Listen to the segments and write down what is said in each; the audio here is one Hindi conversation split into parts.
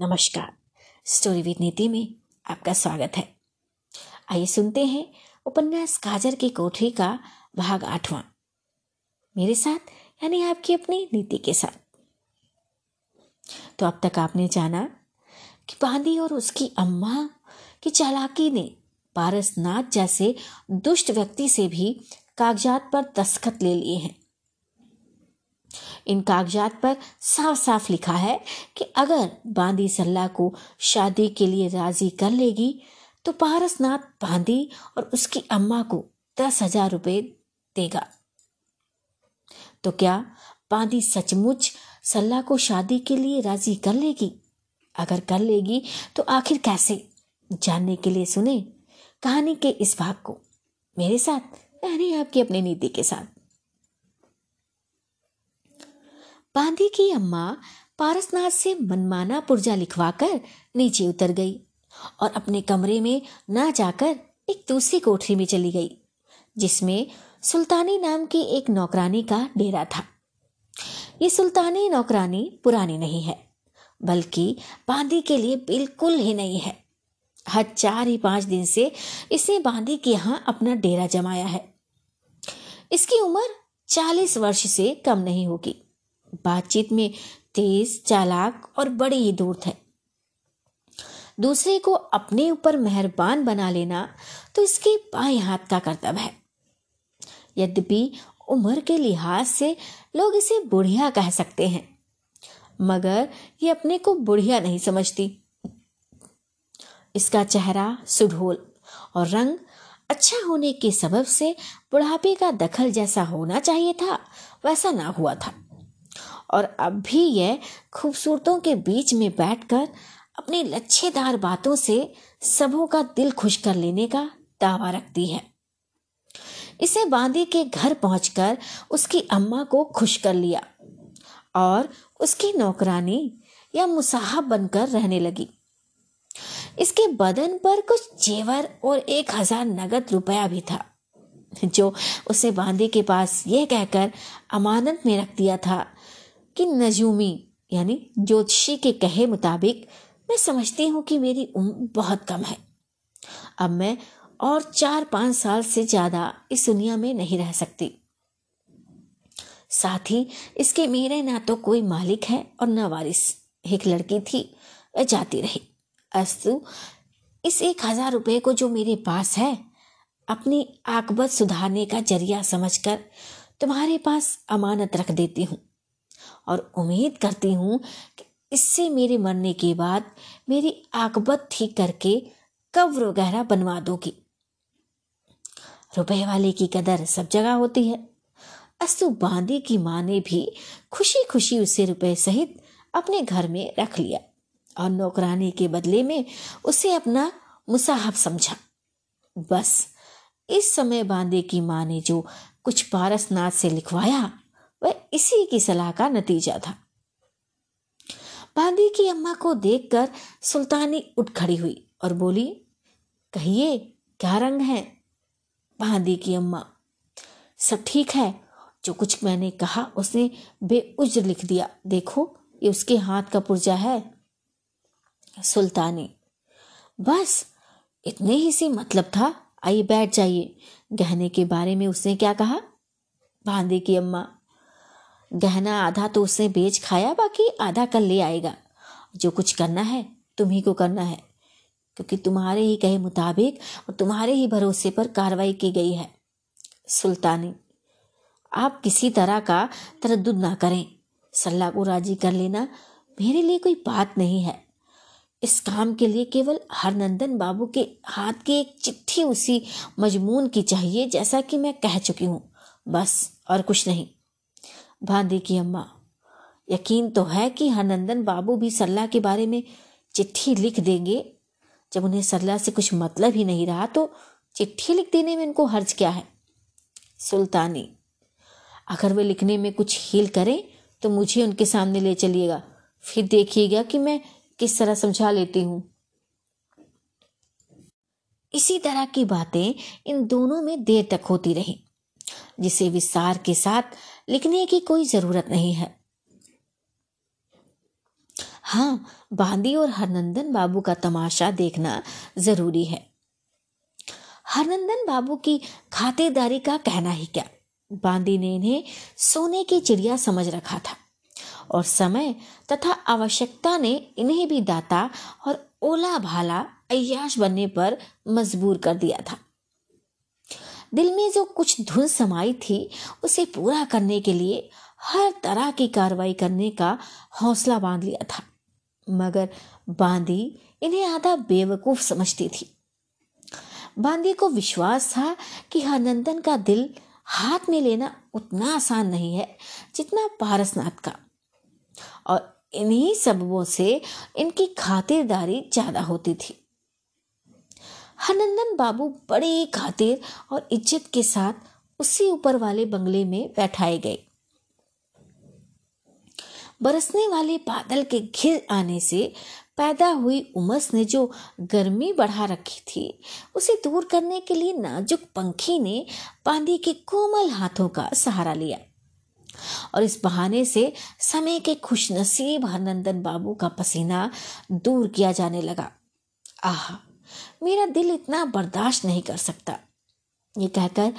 नमस्कार। स्टोरी विद नीति में आपका स्वागत है। आइए सुनते हैं उपन्यास काजर की कोठरी का भाग आठवां। मेरे साथ, यानी आपकी अपनी नीति के साथ। तो अब तक आपने जाना कि बांदी और उसकी अम्मा की चालाकी ने पारसनाथ जैसे दुष्ट व्यक्ति से भी कागजात पर दस्खत ले लिए हैं। इन कागजात पर साफ़ साफ़ लिखा है कि अगर बांदी सल्ला को शादी के लिए राज़ी कर लेगी तो पारसनाथ बांदी और उसकी अम्मा को दस हज़ार रुपये देगा। तो क्या बांदी सचमुच सल्ला को शादी के लिए राज़ी कर लेगी? अगर कर लेगी तो आखिर कैसे? जानने के लिए सुने कहानी के इस भाग को। मेरे साथ यानी आपकी अपनी नीति के साथ। बांदी की अम्मा पारसनाथ से मनमाना पुर्जा लिखवाकर नीचे उतर गई और अपने कमरे में ना जाकर एक दूसरी कोठरी में चली गई, जिसमें सुल्तानी नाम की एक नौकरानी का डेरा था। ये सुल्तानी नौकरानी पुरानी नहीं है, बल्कि बांदी के लिए बिल्कुल ही नहीं है। हर चार ही पाँच दिन से इसने बांदी के यहाँ अपना डेरा जमाया है। इसकी उम्र चालीस वर्ष से कम नहीं होगी। बातचीत में तेज, चालाक और बड़े ही दूर है दूसरे को अपने ऊपर मेहरबान बना लेना तो इसके बाएँ हाथ का कर्तव्य है। यद्यपि उम्र के लिहाज से लोग इसे बुढ़िया कह सकते हैं, मगर ये अपने को बुढ़िया नहीं समझती। इसका चेहरा सुढोल और रंग अच्छा होने के सबब से बुढ़ापे का दखल जैसा होना चाहिए था, वैसा ना हुआ था। और अब भी यह खूबसूरतों के बीच में बैठकर अपनी लच्छेदार बातों से सबों का दिल खुश कर लेने का दावा रखती है। इसे बांदी के घर पहुंचकर उसकी अम्मा को खुश कर लिया और उसकी नौकरानी या मुसाहब बनकर रहने लगी। इसके बदन पर कुछ जेवर और एक हज़ार नगद रुपया भी था, जो उसे बांदी के पास यह कहकर अमानत में रख दिया था। कि नजूमी, यानी ज्योतिषी के कहे मुताबिक, मैं समझती हूँ कि मेरी उम्र बहुत कम है। अब मैं और चार पाँच साल से ज़्यादा इस दुनिया में नहीं रह सकती। साथ ही इसके मेरे ना तो कोई मालिक है और न वारिस। एक लड़की थी, वह जाती रही। अस्तु, इस एक हज़ार रुपये को जो मेरे पास है, अपनी आकबत सुधारने का ज़रिया समझकर तुम्हारे पास अमानत रख देती हूँ। और उम्मीद करती हूँ कि इससे मेरे मरने के बाद मेरी आकबत ठीक करके कब्र वगैरह बनवा दोगी। रुपए वाले की कदर सब जगह होती है। अस्तु बांदी की माँ ने भी खुशी खुशी उसे रुपए सहित अपने घर में रख लिया और नौकरानी के बदले में उसे अपना मुसाहब समझा। बस, इस समय बांदे की माँ ने जो कुछ पारसनाथ से लिखवाया वह इसी की सलाह का नतीजा था। बांदी की अम्मा को देखकर सुल्तानी उठ खड़ी हुई और बोली, कहिए, क्या रंग है? बांदी की अम्मा, सब ठीक है। जो कुछ मैंने कहा, उसने बेउज्र लिख दिया। देखो, ये उसके हाथ का पुर्जा है। सुल्तानी, बस, इतने ही से मतलब था। आइए, बैठ जाइए। गहने के बारे में उसने क्या कहा? बांदी की अम्मा गहना आधा तो उसने बेच खाया, बाकी आधा कल ले आएगा। जो कुछ करना है तुम्ही को करना है, क्योंकि तुम्हारे ही कहे मुताबिक और तुम्हारे ही भरोसे पर कार्रवाई की गई है। सुल्तानी, आप किसी तरह का तरद ना करें। सल्ला को राज़ी कर लेना मेरे लिए कोई बात नहीं है। इस काम के लिए केवल हरनंदन बाबू के हाथ की एक चिट्ठी उसी मजमून की चाहिए, जैसा कि मैं कह चुकी हूँ। बस, और कुछ नहीं। भांदी की अम्मा, यकीन तो है कि हनंदन बाबू भी सल्ला के बारे में चिट्ठी लिख देंगे। जब उन्हें सल्ला से कुछ मतलब ही नहीं रहा तो चिट्ठी लिख देने में इनको हर्ज क्या है? सुल्तानी, अगर वे लिखने में कुछ हील करें तो मुझे उनके सामने ले चलिएगा। फिर देखिएगा कि मैं किस तरह समझा लेती हूँ। इसी तरह की बातें इन दोनों में देर तक होती रही। जिसे विस्तार के साथ लिखने की कोई ज़रूरत नहीं है। हाँ बांदी और हरनंदन बाबू का तमाशा देखना ज़रूरी है। हरनंदन बाबू की खातेदारी का कहना ही क्या? बांदी ने इन्हें सोने की चिड़िया समझ रखा था और समय तथा आवश्यकता ने इन्हें भी दाता और ओला भाला अयाश बनने पर मजबूर कर दिया था। दिल में जो कुछ धुन समाई थी, उसे पूरा करने के लिए हर तरह की कार्रवाई करने का हौसला बाँध लिया था। मगर बांदी इन्हें आधा बेवकूफ़ समझती थी। बांदी को विश्वास था कि हरनंदन का दिल हाथ में लेना उतना आसान नहीं है जितना पारसनाथ का। और इन्हीं सबबों से इनकी खातिरदारी ज़्यादा होती थी। हरनंदन बाबू बड़ी खातिर और इज़्ज़त के साथ उसी ऊपर वाले बंगले में बैठाए गए। बरसने वाले बादल के घिर आने से पैदा हुई उमस ने जो गर्मी बढ़ा रखी थी, उसे दूर करने के लिए नाजुक पंखी ने पांदी के कोमल हाथों का सहारा लिया। और इस बहाने से समय के खुशनसीब हरनंदन बाबू का पसीना दूर किया जाने लगा। आह मेरा दिल इतना बर्दाश्त नहीं कर सकता। ये कहकर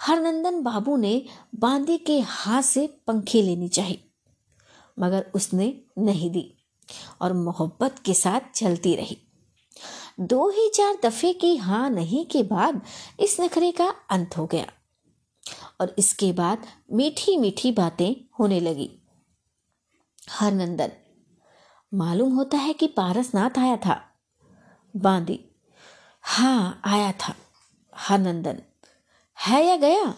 हरनंदन बाबू ने बांदी के हाथ से पंखे लेनी चाहिए, मगर उसने नहीं दी और मोहब्बत के साथ चलती रही। दो ही चार दफे की हाँ नहीं के बाद इस नखरे का अंत हो गया और इसके बाद मीठी मीठी बातें होने लगी। हरनंदन, मालूम होता है कि पारसनाथ आया था। बांदी हाँ आया था। हरनंदन है या गया?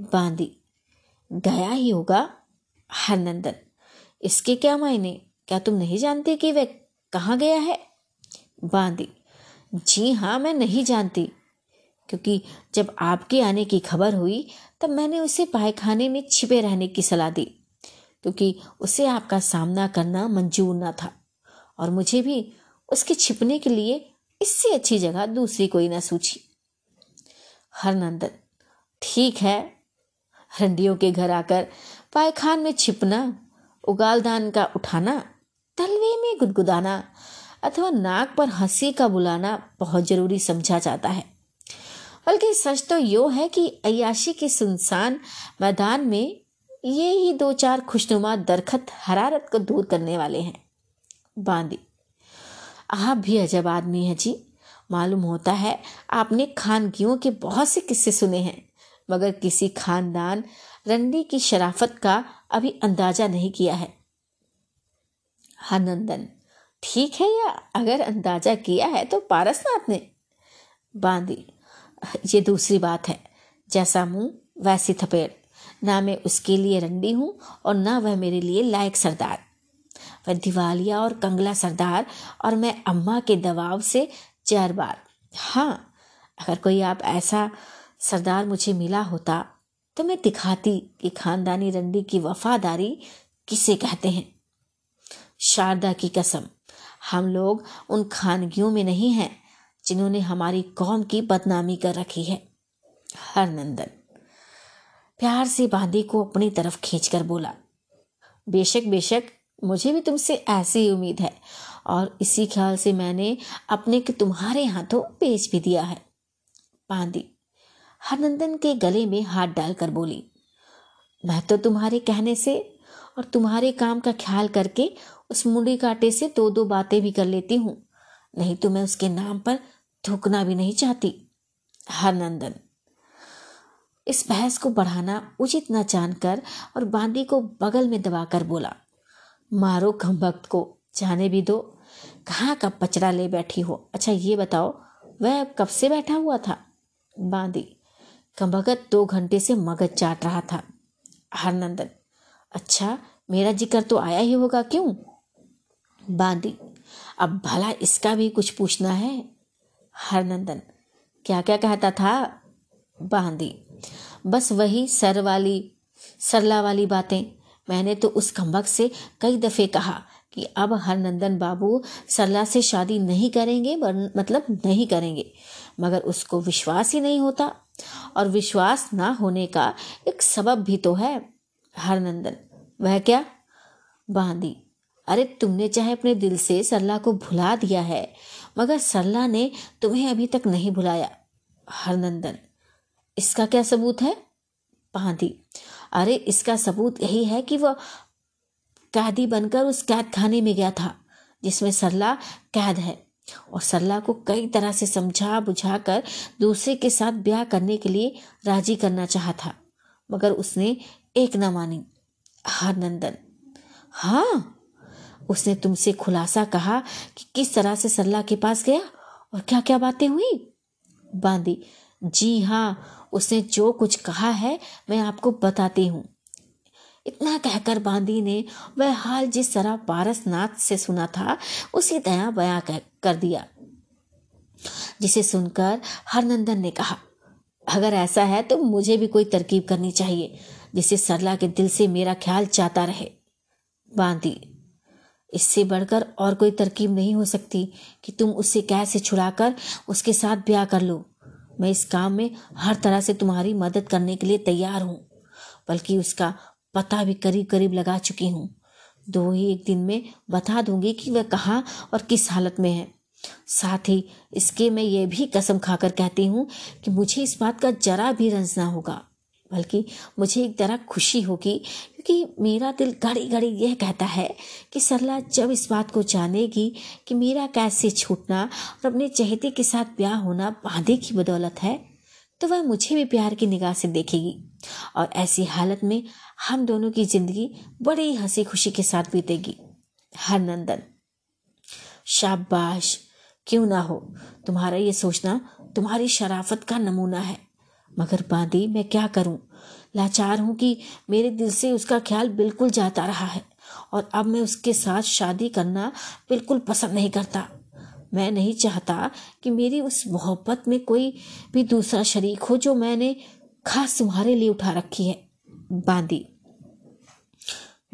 बांदी। गया ही होगा हरनंदन इसके क्या मायने? क्या तुम नहीं जानते कि वह कहाँ गया है? बांदी। जी हाँ मैं नहीं जानती। क्योंकि जब आपके आने की खबर हुई, तब मैंने उसे पायखाने में छिपे रहने की सलाह दी। क्योंकि उसे आपका सामना करना मंजूर न था। और मुझे भी उसके छिपने के लिए इससे अच्छी जगह दूसरी कोई ना सूझी हरनंदन, ठीक है हंडियों के घर आकर पायखान में छिपना, उगालदान का उठाना, तलवे में गुदगुदाना, अथवा नाक पर हँसी का बुलाना बहुत ज़रूरी समझा जाता है। बल्कि सच तो यो है कि अयाशी के सुनसान मैदान में ये ही दो चार खुशनुमा दरखत हरारत को दूर करने वाले हैं। बांदी। आप भी अजब आदमी हैं जी। मालूम होता है, आपने खानगियों के बहुत से किस्से सुने हैं, मगर किसी खानदान रंडी की शराफत का अभी अंदाज़ा नहीं किया है। हनंदन ठीक है या अगर अंदाज़ा किया है तो पारसनाथ ने बांदी, ये दूसरी बात है, जैसा मुँह, वैसी थपेड़। ना मैं उसके लिए रंडी हूँ और ना वह मेरे लिए लायक सरदार। वह दिवालिया और कंगला सरदार और मैं अम्मा के दबाव से चार बार। हाँ अगर कोई आप ऐसा सरदार मुझे मिला होता तो मैं दिखाती कि खानदानी रंडी की वफादारी किसे कहते हैं। शारदा की कसम, हम लोग उन खानगियों में नहीं हैं जिन्होंने हमारी कौम की बदनामी कर रखी है। हरनंदन प्यार से बांदी को अपनी तरफ़ खींचकर बोला, बेशक बेशक मुझे भी तुमसे ऐसी ही उम्मीद है। और इसी ख्याल से मैंने अपने के, तुम्हारे हाथों बेच भी दिया है। बांदी हरनंदन के गले में हाथ डालकर बोली, मैं तो तुम्हारे कहने से और तुम्हारे काम का ख्याल करके उस मुंडी काटे से दो दो बातें भी कर लेती हूँ। नहीं तो मैं उसके नाम पर थूकना भी नहीं चाहती। हरनंदन इस बहस को बढ़ाना उचित न जानकर और बांदी को बगल में दबाकर बोला मारो कम भक्त को, जाने भी दो। कहाँ का पचड़ा ले बैठी हो? अच्छा ये बताओ, वह कब से बैठा हुआ था? बांदी। कमभगत दो घंटे से मगज चाट रहा था। हरनंदन अच्छा मेरा ज़िक्र तो आया ही होगा क्यों? बांदी, अब भला इसका भी कुछ पूछना है? हरनंदन क्या क्या कहता था? बांदी, बस वही सर वाली, सरला वाली बातें। मैंने तो उस खम्भक से कई दफे कहा कि अब हरनंदन बाबू सरला से शादी नहीं करेंगे मतलब नहीं करेंगे। मगर उसको विश्वास ही नहीं होता। और विश्वास ना होने का एक सबब भी तो है हरनंदन। वह क्या? बांदी। अरे तुमने चाहे अपने दिल से सरला को भुला दिया है, मगर सरला ने तुम्हें अभी तक नहीं भुलाया। हरनंदन, इसका क्या सबूत है? पांदी अरे, इसका सबूत यही है कि वह कैदी बनकर उस कैद खाने में गया था, जिसमें सरला कैद है। और सरला को कई तरह से समझा बुझा कर दूसरे के साथ ब्याह करने के लिए राज़ी करना चाहा था, मगर उसने एक न मानी। हरनंदन हाँ? उसने तुमसे खुलासा कहा कि किस तरह से सरला के पास गया और क्या क्या बातें हुई? बांदी जी हाँ उसने जो कुछ कहा है मैं आपको बताती हूँ। इतना कहकर बांदी ने वह हाल जिस तरह पारसनाथ से सुना था, उसी तरह बयां कर दिया। जिसे सुनकर हरनंदन ने कहा, अगर ऐसा है तो मुझे भी कोई तरकीब करनी चाहिए, जिससे सरला के दिल से मेरा ख्याल चाहता रहे। बांदी, इससे बढ़कर और कोई तरकीब नहीं हो सकती कि तुम उससे कैसे छुड़ाकर उसके साथ ब्याह कर लो। मैं इस काम में हर तरह से तुम्हारी मदद करने के लिए तैयार हूँ, बल्कि उसका पता भी करीब करीब लगा चुकी हूँ। दो ही एक दिन में बता दूँगी कि वह कहाँ और किस हालत में है। साथ ही इसके मैं ये भी कसम खाकर कहती हूँ कि मुझे इस बात का जरा भी रंजना होगा। बल्कि मुझे एक तरह खुशी होगी, क्योंकि मेरा दिल घड़ी घड़ी यह कहता है कि सरला जब इस बात को जानेगी कि मेरा कैसे छूटना और अपने चहेते के साथ ब्याह होना बांधे की बदौलत है तो वह मुझे भी प्यार की निगाह से देखेगी। और ऐसी हालत में हम दोनों की ज़िंदगी बड़ी हँसी खुशी के साथ बीतेगी। हर नंदन शाबाश, क्यों ना हो? तुम्हारा ये सोचना तुम्हारी शराफत का नमूना है। मगर बांदी मैं क्या करूँ? लाचार हूँ कि मेरे दिल से उसका ख्याल बिल्कुल जाता रहा है और अब मैं उसके साथ शादी करना बिल्कुल पसंद नहीं करता। मैं नहीं चाहता कि मेरी उस मोहब्बत में कोई भी दूसरा शरीक हो जो मैंने खास तुम्हारे लिए उठा रखी है। बांदी,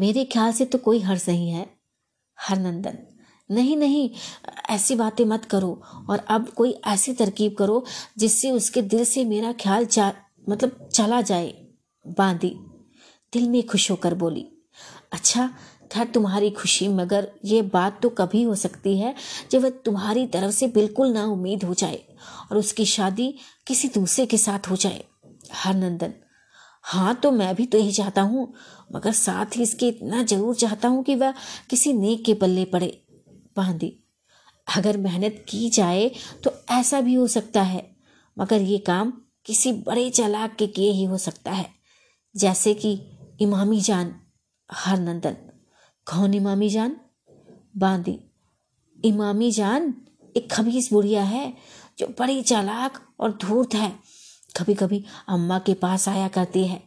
मेरे ख्याल से तो कोई हर्ष नहीं है, हरनंदन। नहीं नहीं, ऐसी बातें मत करो और अब कोई ऐसी तरकीब करो जिससे उसके दिल से मेरा ख्याल जा मतलब चला जाए, बांदी। दिल में खुश होकर बोली अच्छा खैर तुम्हारी खुशी, मगर ये बात तो कभी हो सकती है जब वह तुम्हारी तरफ़ से बिल्कुल ना उम्मीद हो जाए और उसकी शादी किसी दूसरे के साथ हो जाए। हरनंदन हाँ तो मैं भी तो यही चाहता हूँ, मगर साथ ही इसके इतना ज़रूर चाहता हूँ कि वह किसी नेक के पल्ले पड़े। बांधी अगर मेहनत की जाए तो ऐसा भी हो सकता है, मगर ये काम किसी बड़े चालाक के किए ही हो सकता है। जैसे कि इमामी जान, हरनंदन। कौन इमामी जान? बांदी। इमामी जान एक खबीस बुढ़िया है जो बड़ी चालाक और धूर्त है। कभी कभी अम्मा के पास आया करती है।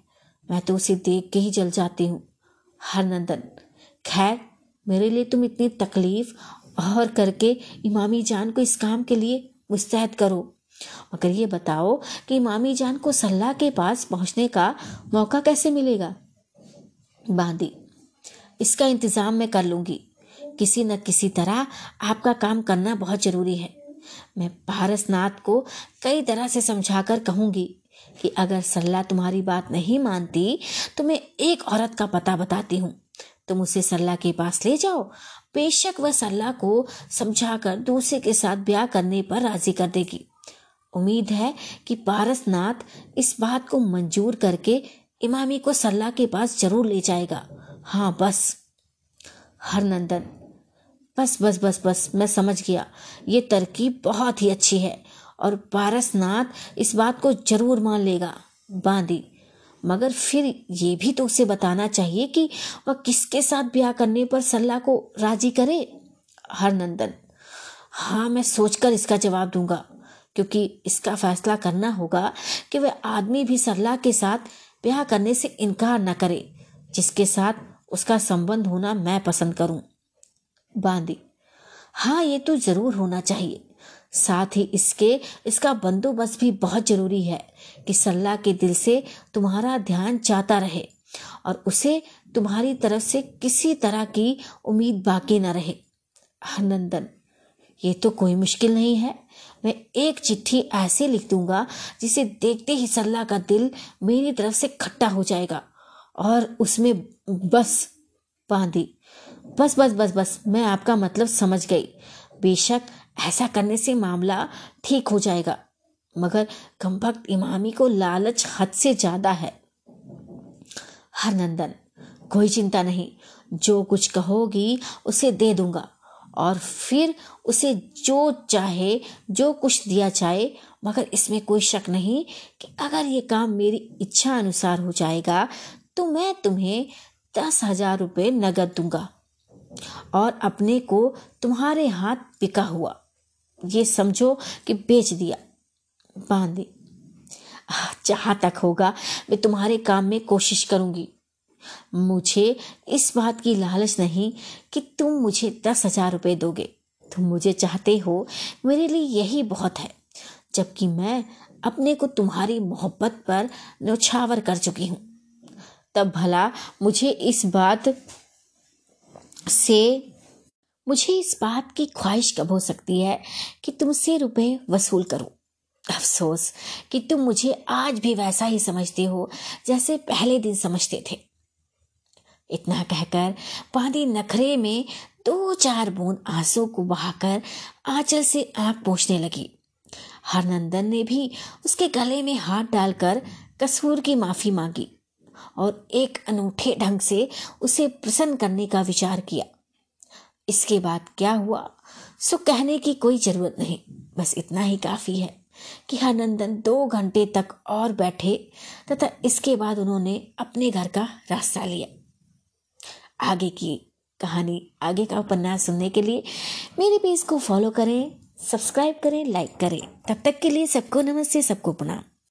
मैं तो उसे देख के ही जल जाती हूँ। हरनंदन। खैर, मेरे लिए तुम इतनी तकलीफ़ और करके इमामी जान को इस काम के लिए मुस्तैद करो। मगर ये बताओ कि इमामी जान को सल्लाह के पास पहुँचने का मौका कैसे मिलेगा? बांदी, इसका इंतज़ाम मैं कर लूँगी। किसी न किसी तरह आपका काम करना बहुत ज़रूरी है। मैं पारसनाथ को कई तरह से समझाकर कहूँगी कि अगर सल्ला तुम्हारी बात नहीं मानती तो मैं एक औरत का पता बताती हूँ। तुम उसे सल्ला के पास ले जाओ। बेशक वह सल्ला को समझाकर दूसरे के साथ ब्याह करने पर राज़ी कर देगी। उम्मीद है कि पारसनाथ इस बात को मंजूर करके इमामी को सल्ला के पास ज़रूर ले जाएगा। हाँ बस। हरनंदन। बस बस बस बस, मैं समझ गया। ये तरकीब बहुत ही अच्छी है और पारसनाथ इस बात को ज़रूर मान लेगा। बांदी। मगर फिर ये भी तो उसे बताना चाहिए कि वह किसके साथ ब्याह करने पर सल्ला को राज़ी करे, हरनंदन। हाँ मैं सोचकर इसका जवाब दूँगा, क्योंकि इसका फैसला करना होगा कि वह आदमी भी सरला के साथ ब्याह करने से इनकार न करे, जिसके साथ उसका संबंध होना मैं पसंद करूँ। बांदी। हाँ ये तो ज़रूर होना चाहिए। साथ ही इसके, इसका बंदोबस्त भी बहुत ज़रूरी है कि सल्ला के दिल से तुम्हारा ध्यान चाहता रहे और उसे तुम्हारी तरफ़ से किसी तरह की उम्मीद बाकी न रहे। नंदन, ये तो कोई मुश्किल नहीं है। मैं एक चिट्ठी ऐसे लिख दूँगा जिसे देखते ही सल्ला का दिल मेरी तरफ़ से खट्टा हो जाएगा और उसमें बस बांधी। बस बस बस बस, मैं आपका मतलब समझ गई। बेशक ऐसा करने से मामला ठीक हो जाएगा। मगर कमभक्त इमामी को लालच हद से ज़्यादा है। हरनंदन, कोई चिंता नहीं। जो कुछ कहोगी, उसे दे दूँगा। और फिर उसे जो चाहे, जो कुछ दिया जाए, मगर इसमें कोई शक नहीं कि अगर ये काम मेरी इच्छा अनुसार हो जाएगा तो मैं तुम्हें दस हज़ार रुपये नगद दूँगा। और अपने को तुम्हारे हाथ बिका हुआ। ये समझो कि बेच दिया, बांधे जहाँ तक होगा, मैं तुम्हारे काम में कोशिश करूँगी। मुझे इस बात की लालच नहीं कि तुम मुझे दस हज़ार रुपये दोगे। तुम मुझे चाहते हो, मेरे लिए यही बहुत है, जबकि मैं अपने को तुम्हारी मोहब्बत पर नौछावर कर चुकी हूँ। तब भला मुझे इस बात से मुझे इस बात की ख्वाहिश कब हो सकती है कि तुमसे रुपए वसूल करूँ? अफसोस कि तुम मुझे आज भी वैसा ही समझते हो जैसे पहले दिन समझते थे। इतना कहकर पांदी नखरे में दो चार बूंद आँसू को बहाकर आंचल से आँख पोछने लगी। हरनंदन ने भी उसके गले में हाथ डालकर कसूर की माफ़ी मांगी और एक अनूठे ढंग से उसे प्रसन्न करने का विचार किया। इसके बाद क्या हुआ? सो कहने की कोई ज़रूरत नहीं। बस इतना ही काफ़ी है कि हरनंदन दो घंटे तक और बैठे तथा इसके बाद उन्होंने अपने घर का रास्ता लिया। आगे की कहानी, आगे का उपन्यास सुनने के लिए मेरे पेज को फॉलो करें सब्सक्राइब करें लाइक करें। तब तक के लिए सबको नमस्ते, सबको प्रणाम।